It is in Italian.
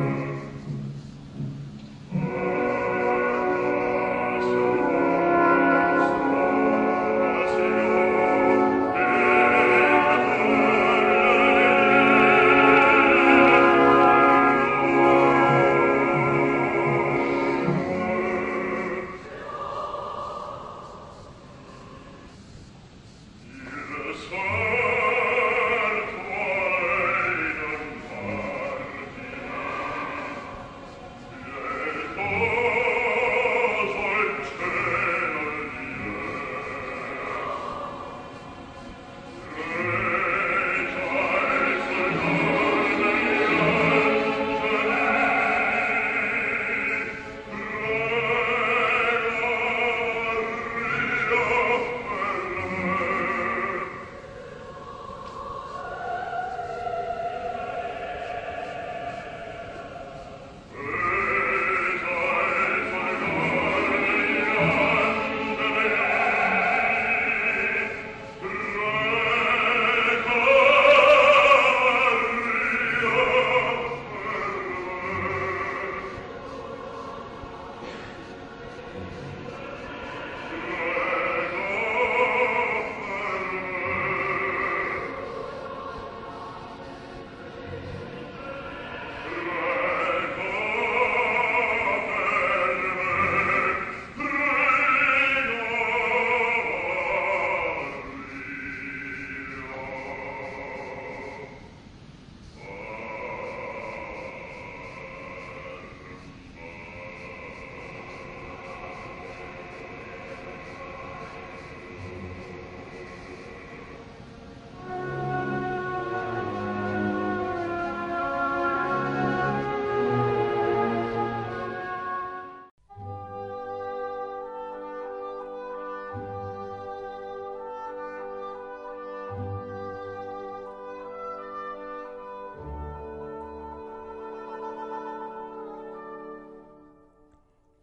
Mm-hmm.